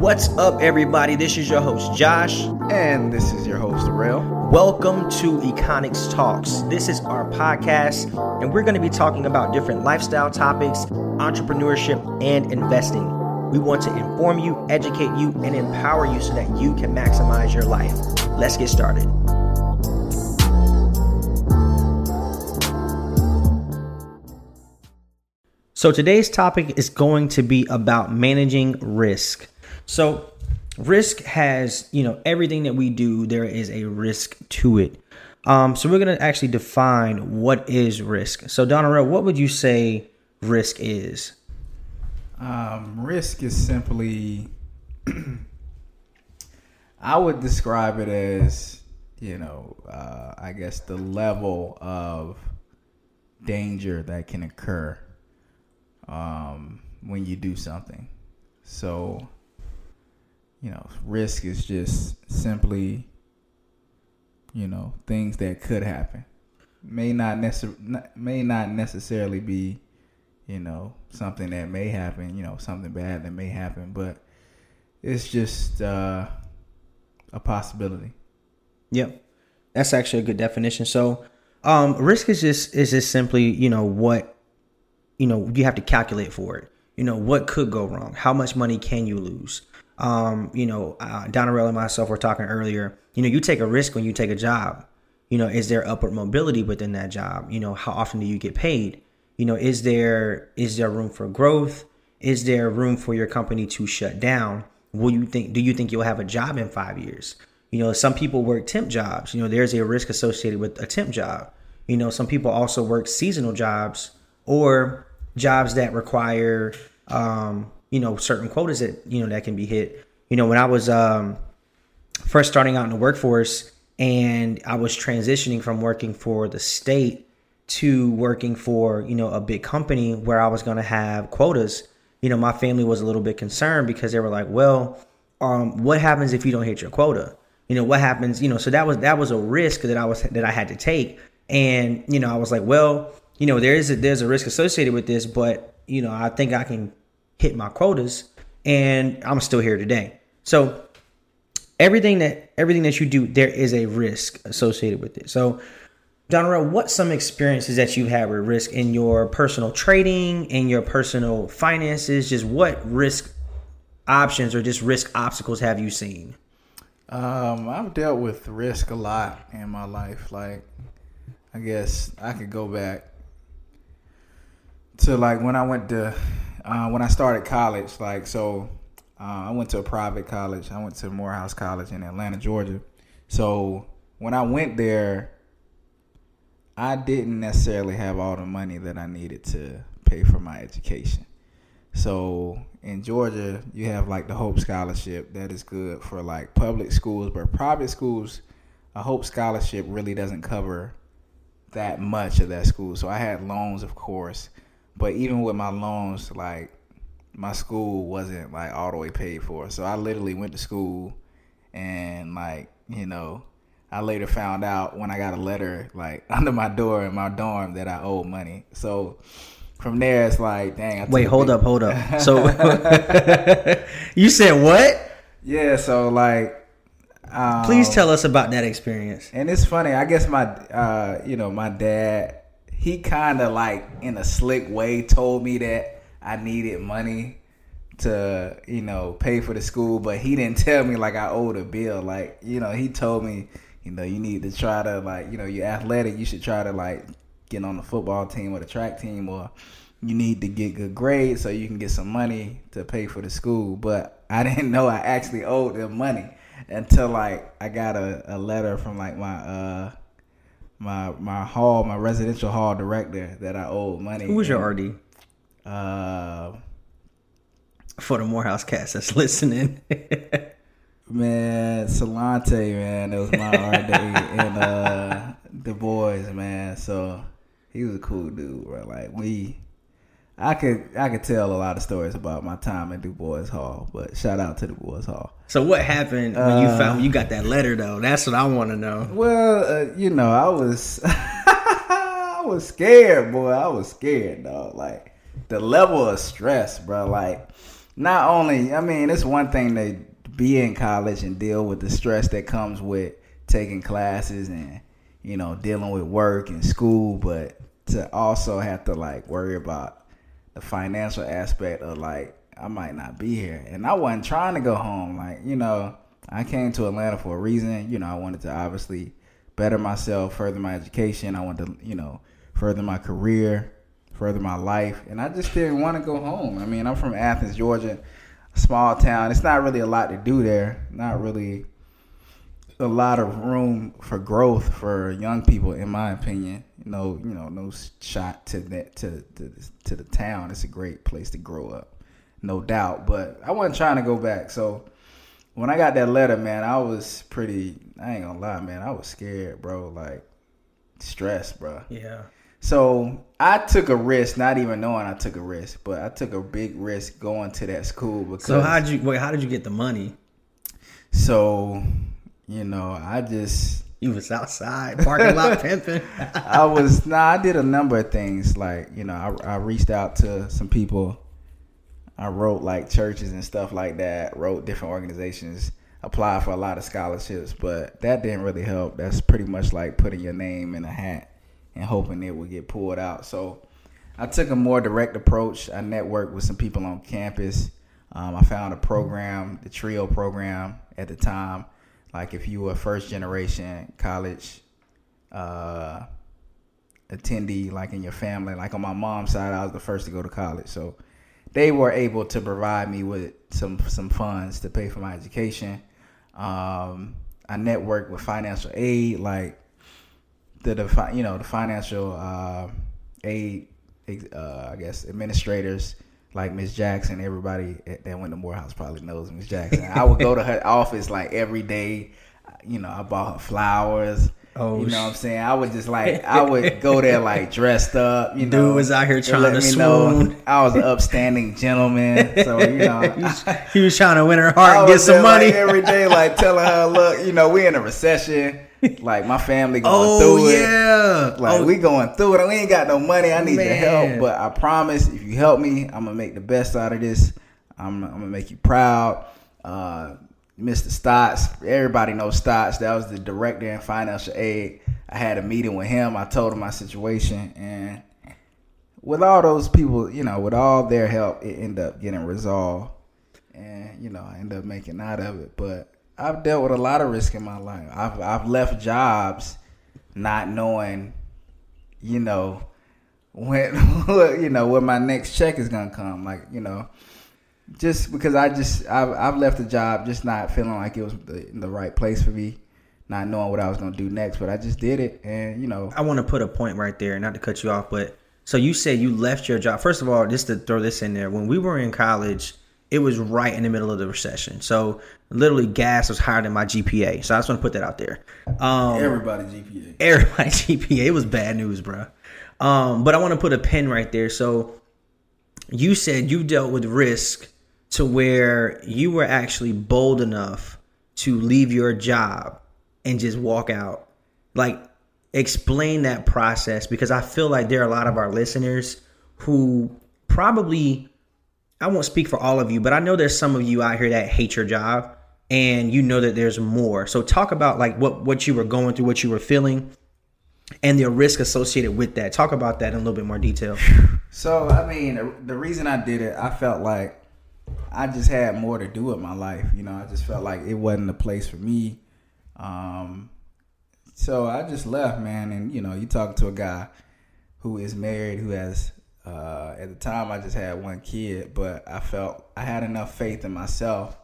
What's up, everybody? This is your host, Josh. And this is your host, Rail. Welcome to Econix Talks. This is our podcast, and we're going to be talking about different lifestyle topics, entrepreneurship, and investing. We want to inform you, educate you, and empower you so that you can maximize your life. Let's get started. So, today's topic is going to be about managing risk. So, risk has, you know, everything that we do, there is a risk to it. Um, so, we're going to actually define what is risk. So, Donarell, what would you say risk is? Um, risk is simply, I would describe it as, you know, uh, I guess the level of danger that can occur um, when you do something. So, you know, risk is just simply, you know, things that could happen. May not necessarily may not necessarily be, you know, something that may happen. You know, something bad that may happen, but it's just uh, a possibility. Yep, that's actually a good definition. So, um, risk is just is just simply you know what you know you have to calculate for it you know what could go wrong how much money can you lose um, you know uh, Donarell and myself were talking earlier you know you take a risk when you take a job. You know is there upward mobility within that job? You know how often do you get paid? You know is there is there room for growth? Is there room for your company to shut down? Will you think do you think you'll have a job in five years? You know some people work temp jobs. You know there's a risk associated with a temp job. You know some people also work seasonal jobs or jobs that require um, you know certain quotas that you know that can be hit. You know, when I was um, first starting out in the workforce and I was transitioning from working for the state to working for you know a big company where I was going to have quotas. You know, my family was a little bit concerned because they were like, "Well, um, what happens if you don't hit your quota?" You know, what happens? You know, so that was that was a risk that I was that I had to take, and you know, I was like, "Well, you know, there is a, there's a risk associated with this, but you know, I think I can hit my quotas, and I'm still here today. So everything that everything that you do, there is a risk associated with it. So, Donarell, what some experiences that you've had with risk in your personal trading, in your personal finances? Just what risk options or just risk obstacles have you seen? Um, I've dealt with risk a lot in my life. Like, I guess I could go back to like when I went to uh, when I started college. Like so, uh, I went to a private college. I went to Morehouse College in Atlanta, Georgia. So when I went there, I didn't necessarily have all the money that I needed to pay for my education. So in Georgia, you have like the Hope Scholarship that is good for like public schools, but private schools, a Hope Scholarship really doesn't cover that much of that school. So I had loans, of course, but even with my loans, like my school wasn't like all the way paid for. So I literally went to school and like, you know, I later found out when I got a letter like under my door in my dorm that I owed money. So from there it's like, dang. Wait, hold up, hold up. So you said what? Yeah, so like um, Please tell us about that experience. And it's funny. I guess my, uh, you know, my dad he kind of like in a slick way told me that I needed money to you know pay for the school, but he didn't tell me like I owed a bill. Like you know he told me you know you need to try to like you know you're athletic, you should try to like get on the football team or the track team or you need to get good grades so you can get some money to pay for the school. But I didn't know I actually owed them money until like I got a, a letter from like my uh my my hall, my residential hall director that I owe money. Who was your RD? Uh, for the Morehouse cast that's listening. man, Salante, man, it was my RD, and uh, the boys, man. So he was a cool dude, bro. Like we I could I could tell a lot of stories about my time at Du Bois Hall, but shout out to Du Bois Hall. So what happened when uh, you found you got that letter though? That's what I want to know. Well, uh, you know, I was I was scared, boy. I was scared, dog. Like the level of stress, bro. Like not only, I mean, it's one thing to be in college and deal with the stress that comes with taking classes and you know dealing with work and school, but to also have to like worry about the financial aspect of like I might not be here, and I wasn't trying to go home. Like you know, I came to Atlanta for a reason. You know, I wanted to obviously better myself, further my education. I wanted to you know further my career, further my life, and I just didn't want to go home. I mean, I'm from Athens, Georgia, small town. It's not really a lot to do there. Not really a lot of room for growth for young people, in my opinion. Know, you know, no shot to that to to, to the town. It's a great place to grow up, no doubt. But I wasn't trying to go back. So when I got that letter, man, I was pretty. I ain't gonna lie, man. I was scared, bro. Like stressed, bro. Yeah. So I took a risk, not even knowing I took a risk, but I took a big risk going to that school because. So how did you wait? How did you get the money? So you know, I just you was outside parking lot pimping. I was nah. I did a number of things. Like you know, I, I reached out to some people. I wrote like churches and stuff like that. Wrote different organizations. Applied for a lot of scholarships, but that didn't really help. That's pretty much like putting your name in a hat and hoping it would get pulled out. So I took a more direct approach. I networked with some people on campus. Um, I found a program, the TRIO program at the time like if you were first generation college uh, attendee, like in your family, like on my mom's side, I was the first to go to college, so they were able to provide me with some some funds to pay for my education. Um, I networked with financial aid, like the, the you know the financial uh, aid, uh, I guess administrators like Miss Jackson, everybody that went to Morehouse probably knows Miss Jackson. I would go to her office like every day. You know, I bought her flowers. Oh, you know what I'm saying? I would just like I would go there like dressed up. You know, dude was out here trying to swoon. I was an upstanding gentleman, so you know he, was, he was trying to win her heart and get some money like, every day, like telling her, "Look, you know, we in a recession." Like my family going oh, through it. yeah. Like oh. we going through it. We ain't got no money. I need Man. your help. But I promise, if you help me, I'm gonna make the best out of this. I'm, I'm gonna make you proud. Uh, Mr. Stotts, everybody knows Stotts. That was the director in financial aid. I had a meeting with him. I told him my situation, and with all those people, you know, with all their help, it ended up getting resolved, and you know, I ended up making out of it. But I've dealt with a lot of risk in my life. I've I've left jobs not knowing, you know, when you know when my next check is gonna come. Like you know, just because I just I've I've left a job just not feeling like it was the, the right place for me, not knowing what I was gonna do next. But I just did it, and you know. I want to put a point right there, not to cut you off, but so you said you left your job. First of all, just to throw this in there, when we were in college it was right in the middle of the recession. So literally gas was higher than my GPA. So I just want to put that out there. Um, everybody GPA. Everybody GPA. It was bad news, bro. Um, but I want to put a pin right there. So you said you dealt with risk to where you were actually bold enough to leave your job and just walk out. Like explain that process because I feel like there are a lot of our listeners who probably I won't speak for all of you, but I know there's some of you out here that hate your job and you know that there's more. So talk about like what what you were going through, what you were feeling, and the risk associated with that. Talk about that in a little bit more detail. So I mean, the reason I did it, I felt like I just had more to do with my life. You know, I just felt like it wasn't a place for me. Um, so I just left, man. And you know, you talk to a guy who is married, who has uh, at the time, I just had one kid, but I felt I had enough faith in myself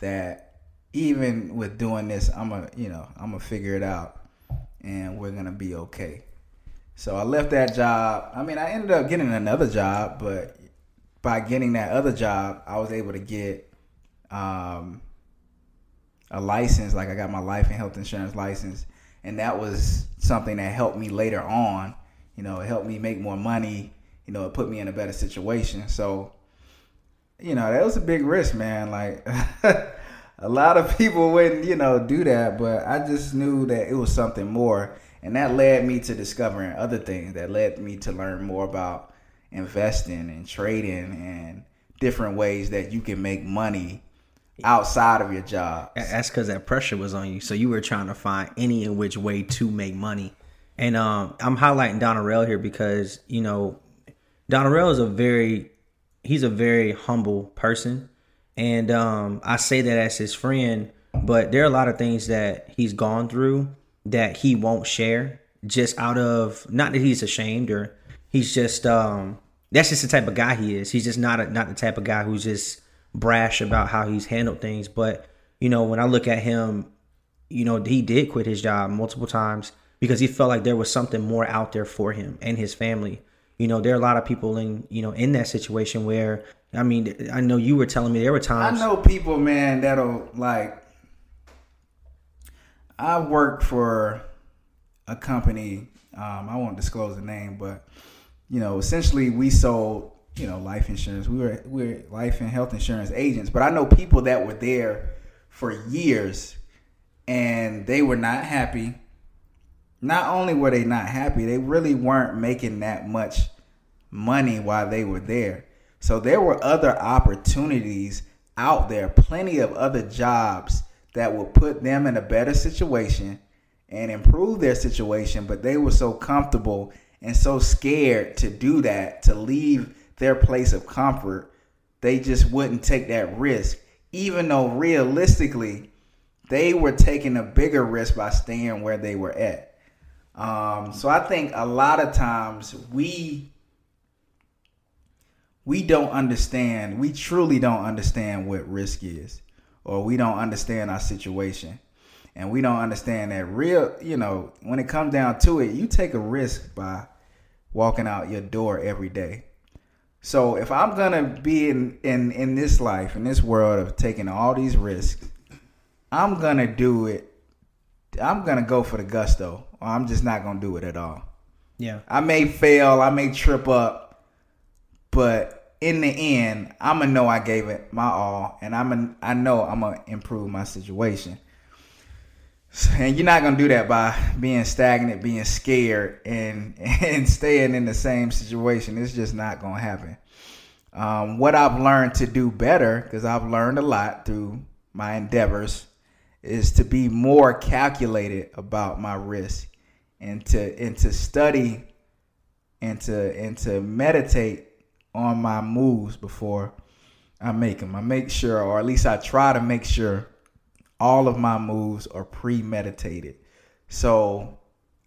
that even with doing this, I'm a you know I'm gonna figure it out, and we're gonna be okay. So I left that job. I mean, I ended up getting another job, but by getting that other job, I was able to get um, a license. Like I got my life and health insurance license, and that was something that helped me later on. You know, it helped me make more money you know, it put me in a better situation. So, you know, that was a big risk, man. Like a lot of people wouldn't, you know, do that, but I just knew that it was something more. And that led me to discovering other things that led me to learn more about investing and trading and different ways that you can make money outside of your job. That's because that pressure was on you, so you were trying to find any in which way to make money. And um, I'm highlighting Donarell here because you know Donarell is a very he's a very humble person, and um, I say that as his friend. But there are a lot of things that he's gone through that he won't share, just out of not that he's ashamed or he's just um, that's just the type of guy he is. He's just not a, not the type of guy who's just brash about how he's handled things. But you know, when I look at him, you know, he did quit his job multiple times because he felt like there was something more out there for him and his family. You know, there are a lot of people in you know in that situation where I mean, I know you were telling me there were times. I know people, man, that'll like. I worked for a company. Um, I won't disclose the name, but you know, essentially we sold you know life insurance. We were we were life and health insurance agents, but I know people that were there for years and they were not happy. Not only were they not happy, they really weren't making that much money while they were there. So there were other opportunities out there, plenty of other jobs that would put them in a better situation and improve their situation, but they were so comfortable and so scared to do that, to leave their place of comfort, they just wouldn't take that risk, even though realistically, they were taking a bigger risk by staying where they were at. Um, so I think a lot of times we we don't understand, we truly don't understand what risk is, or we don't understand our situation. And we don't understand that real, you know, when it comes down to it, you take a risk by walking out your door every day. So if I'm gonna be in in in this life in this world of taking all these risks, I'm gonna do it. I'm gonna go for the gusto, or I'm just not gonna do it at all. Yeah, I may fail, I may trip up, but in the end, I'm gonna know I gave it my all, and I'm gonna, I know I'm gonna improve my situation. And you're not gonna do that by being stagnant, being scared, and and staying in the same situation. It's just not gonna happen. Um, what I've learned to do better, because I've learned a lot through my endeavors, is to be more calculated about my risk, and to and to study, and to and to meditate on my moves before I make them. I make sure, or at least I try to make sure all of my moves are premeditated. So,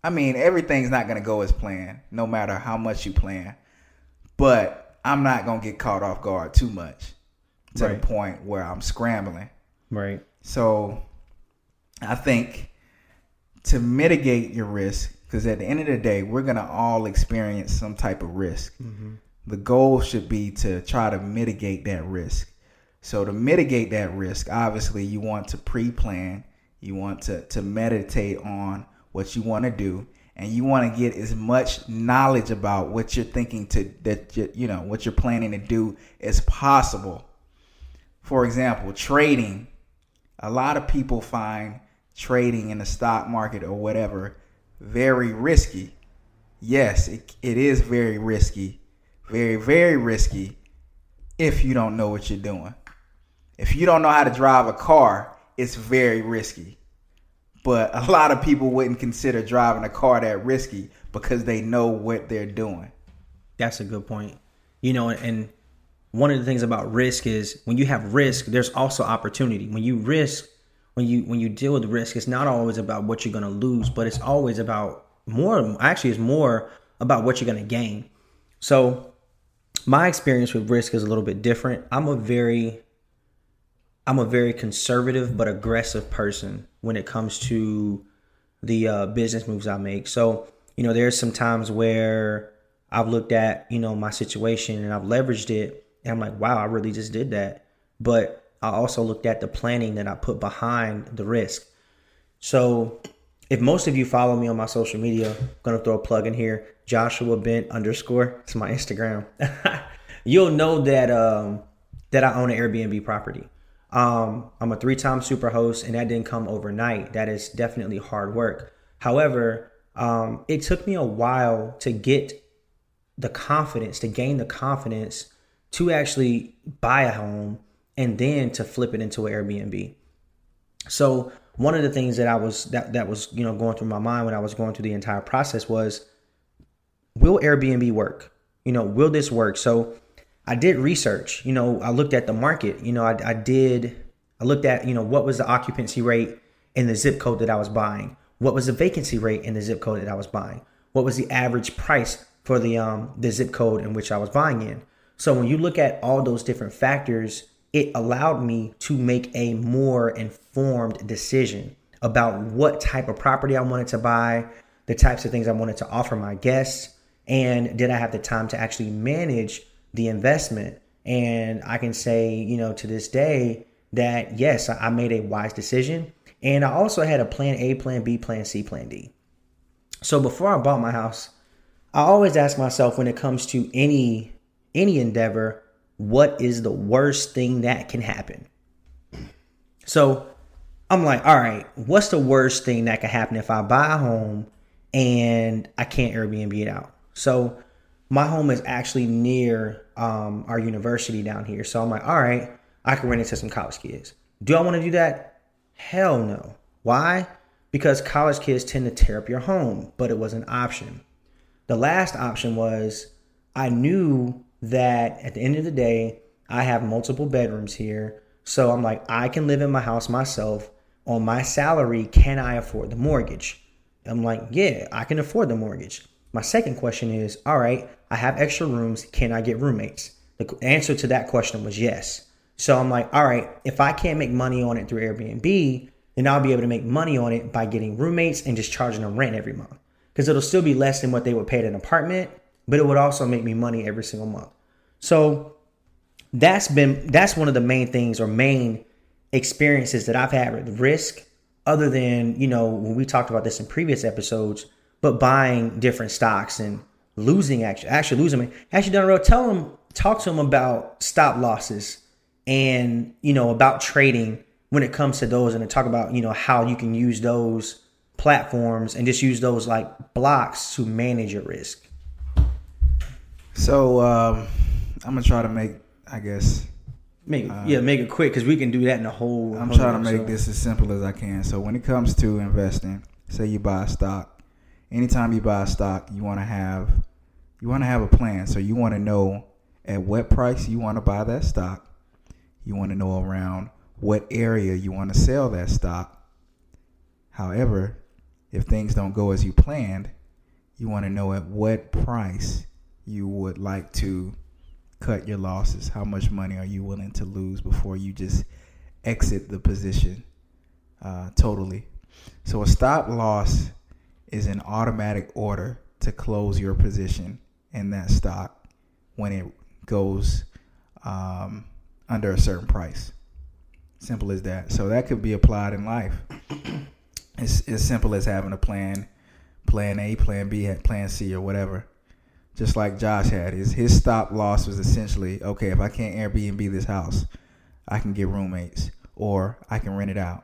I mean, everything's not going to go as planned, no matter how much you plan. But I'm not going to get caught off guard too much to right. the point where I'm scrambling. Right. So, I think to mitigate your risk, because at the end of the day, we're going to all experience some type of risk. Mm-hmm. The goal should be to try to mitigate that risk. So to mitigate that risk, obviously you want to pre-plan, you want to to meditate on what you want to do, and you want to get as much knowledge about what you're thinking to that you, you know what you're planning to do as possible. For example, trading. A lot of people find trading in the stock market or whatever very risky. Yes, it, it is very risky. Very, very risky if you don't know what you're doing. If you don't know how to drive a car, it's very risky. But a lot of people wouldn't consider driving a car that risky because they know what they're doing. That's a good point. You know, and one of the things about risk is when you have risk, there's also opportunity. When you risk, when you when you deal with risk, it's not always about what you're going to lose, but it's always about more actually it's more about what you're going to gain. So, my experience with risk is a little bit different. I'm a very I'm a very conservative but aggressive person when it comes to the uh, business moves I make. So, you know, there's some times where I've looked at, you know, my situation and I've leveraged it and I'm like, wow, I really just did that. But I also looked at the planning that I put behind the risk. So, if most of you follow me on my social media, I'm gonna throw a plug in here, Joshua Bent underscore. It's my Instagram. You'll know that um, that I own an Airbnb property. Um, I'm a three time super host, and that didn't come overnight. That is definitely hard work. However, um, it took me a while to get the confidence, to gain the confidence to actually buy a home and then to flip it into an Airbnb. So one of the things that I was that that was you know going through my mind when I was going through the entire process was, will Airbnb work? You know, will this work? So I did research. You know, I looked at the market. You know, I, I did. I looked at you know what was the occupancy rate in the zip code that I was buying. What was the vacancy rate in the zip code that I was buying? What was the average price for the um the zip code in which I was buying in? So when you look at all those different factors, it allowed me to make a more informed decision about what type of property I wanted to buy, the types of things I wanted to offer my guests, and did I have the time to actually manage the investment? And I can say, you know, to this day that yes, I made a wise decision. And I also had a plan A, plan B, plan C, plan D. So before I bought my house, I always ask myself when it comes to any any endeavor, what is the worst thing that can happen? So I'm like, all right, what's the worst thing that can happen if I buy a home and I can't Airbnb it out? So my home is actually near um, our university down here. So I'm like, all right, I can rent it to some college kids. Do I want to do that? Hell no. Why? Because college kids tend to tear up your home, but it was an option. The last option was I knew that at the end of the day, I have multiple bedrooms here. So I'm like, I can live in my house myself. On my salary, can I afford the mortgage? I'm like, yeah, I can afford the mortgage. My second question is, all right, I have extra rooms. Can I get roommates? The answer to that question was yes. So I'm like, all right, if I can't make money on it through Airbnb, then I'll be able to make money on it by getting roommates and just charging them rent every month. Because it'll still be less than what they would pay at an apartment, but it would also make me money every single month. So that's been that's one of the main things or main experiences that I've had with risk, other than, you know, when we talked about this in previous episodes, but buying different stocks and losing actually actually losing. Actually down the road, tell them talk to them about stop losses and you know about trading when it comes to those and to talk about you know how you can use those platforms and just use those like blocks to manage your risk. So um, I'm gonna try to make, I guess, make uh, yeah, make it quick because we can do that in a whole. I'm trying to make this as simple as I can. So when it comes to investing, say you buy a stock, anytime you buy a stock, you want to have you want to have a plan. So you want to know at what price you want to buy that stock. You want to know around what area you want to sell that stock. However, if things don't go as you planned, you want to know at what price you would like to cut your losses. How much money are you willing to lose before you just exit the position uh, totally? So a stop loss is an automatic order to close your position in that stock when it goes um, under a certain price. Simple as that. So that could be applied in life. It's as simple as having a plan, plan A, plan B, plan C, or whatever. Just like Josh had his his stop loss was essentially okay. If I can't Airbnb this house, I can get roommates or I can rent it out.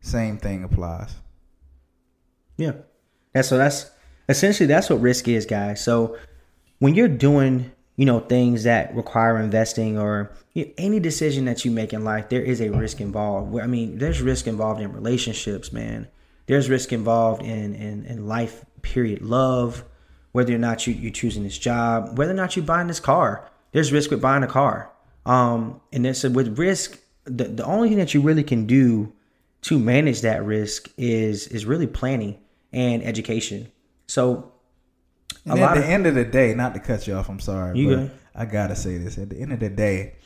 Same thing applies. Yeah, and so that's essentially that's what risk is, guys. So when you're doing you know things that require investing or you know, any decision that you make in life there is a risk involved i mean there's risk involved in relationships man there's risk involved in in, in life period love whether or not you, you're choosing this job whether or not you're buying this car. There's risk with buying a car. Um and then so with risk the, the only thing that you really can do to manage that risk is is really planning and education. So and at the of, end of the day, not to cut you off, I'm sorry, you but I gotta say this. At the end of the day,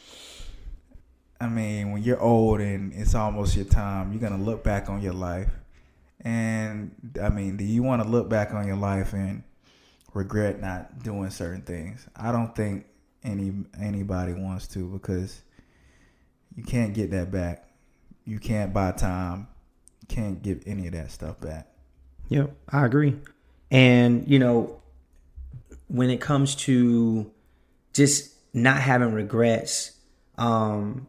I mean, when you're old and it's almost your time, you're gonna look back on your life, and I mean, do you want to look back on your life and regret not doing certain things? I don't think any anybody wants to because you can't get that back. You can't buy time. Can't give any of that stuff back. Yep, I agree. And you know, when it comes to just not having regrets, um,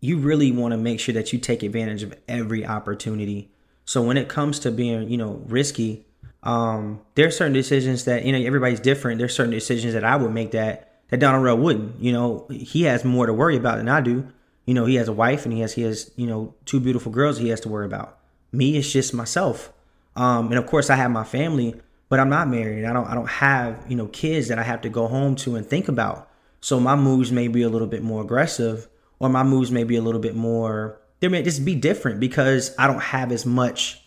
you really want to make sure that you take advantage of every opportunity. So when it comes to being, you know, risky, um, there are certain decisions that you know everybody's different. There's certain decisions that I would make that that Donarell wouldn't. You know, he has more to worry about than I do. You know, he has a wife and he has he has you know two beautiful girls he has to worry about. Me, it's just myself. Um, and of course, I have my family, but I'm not married. I don't I don't have you know kids that I have to go home to and think about. So my moves may be a little bit more aggressive, or my moves may be a little bit more. They may just be different because I don't have as much,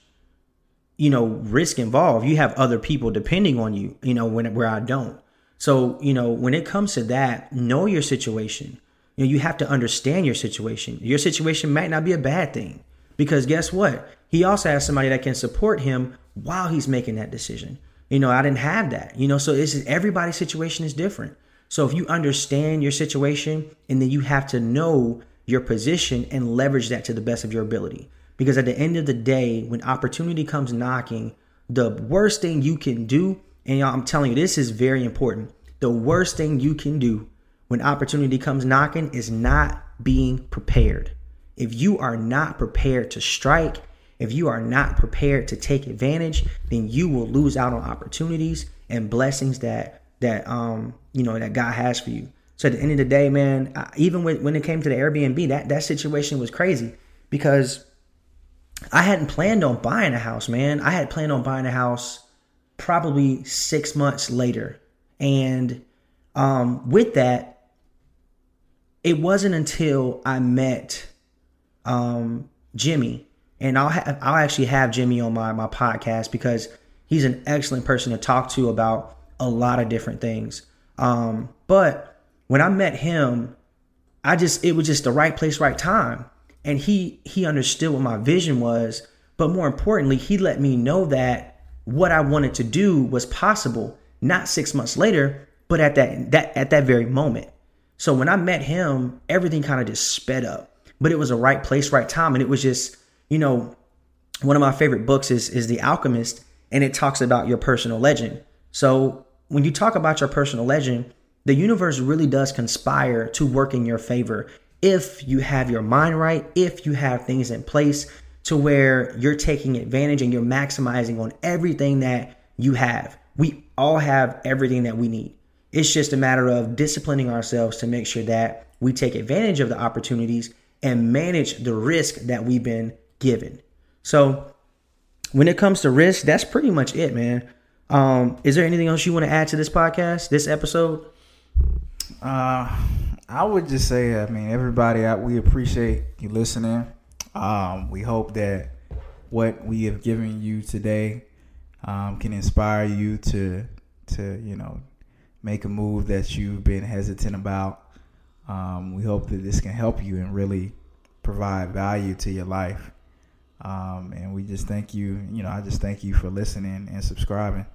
you know, risk involved. You have other people depending on you. You know, when where I don't. So you know, when it comes to that, know your situation. You know, you have to understand your situation. Your situation might not be a bad thing because guess what? He also has somebody that can support him while he's making that decision. You know, I didn't have that. You know, so it's everybody's situation is different. So if you understand your situation and then you have to know your position and leverage that to the best of your ability. Because at the end of the day, when opportunity comes knocking, the worst thing you can do, and y'all, I'm telling you, this is very important. The worst thing you can do when opportunity comes knocking is not being prepared. If you are not prepared to strike, if you are not prepared to take advantage, then you will lose out on opportunities and blessings that that um you know that God has for you. So at the end of the day, man, even when when it came to the Airbnb, that that situation was crazy because I hadn't planned on buying a house, man. I had planned on buying a house probably six months later, and um, with that, it wasn't until I met um, Jimmy, and I'll ha- I'll actually have Jimmy on my my podcast because he's an excellent person to talk to about a lot of different things. Um, but when I met him, I just it was just the right place, right time. And he he understood what my vision was, but more importantly, he let me know that what I wanted to do was possible, not six months later, but at that that at that very moment. So when I met him, everything kind of just sped up. But it was a right place, right time. And it was just, you know, one of my favorite books is is The Alchemist, and it talks about your personal legend. So when you talk about your personal legend, the universe really does conspire to work in your favor if you have your mind right, if you have things in place to where you're taking advantage and you're maximizing on everything that you have. We all have everything that we need. It's just a matter of disciplining ourselves to make sure that we take advantage of the opportunities and manage the risk that we've been given. So, when it comes to risk, that's pretty much it, man. Um, is there anything else you want to add to this podcast, this episode? Uh, I would just say, I mean, everybody, I, we appreciate you listening. Um, we hope that what we have given you today um, can inspire you to, to you know, make a move that you've been hesitant about. Um, we hope that this can help you and really provide value to your life. Um, and we just thank you. You know, I just thank you for listening and subscribing.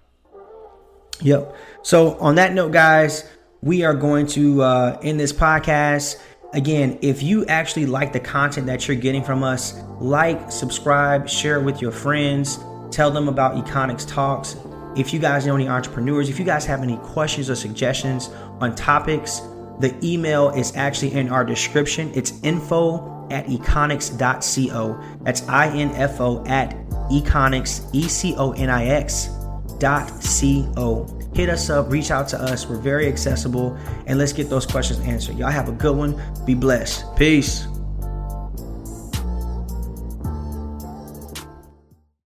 Yep. So on that note, guys, we are going to uh, end this podcast. Again, if you actually like the content that you're getting from us, like, subscribe, share it with your friends, tell them about Econix Talks. If you guys know any entrepreneurs, if you guys have any questions or suggestions on topics, the email is actually in our description. It's info at econix.co. That's I N F O at econix, E C O N I X dot co. Hit us up, reach out to us. We're very accessible, and let's get those questions answered. Y'all have a good one. Be blessed. Peace.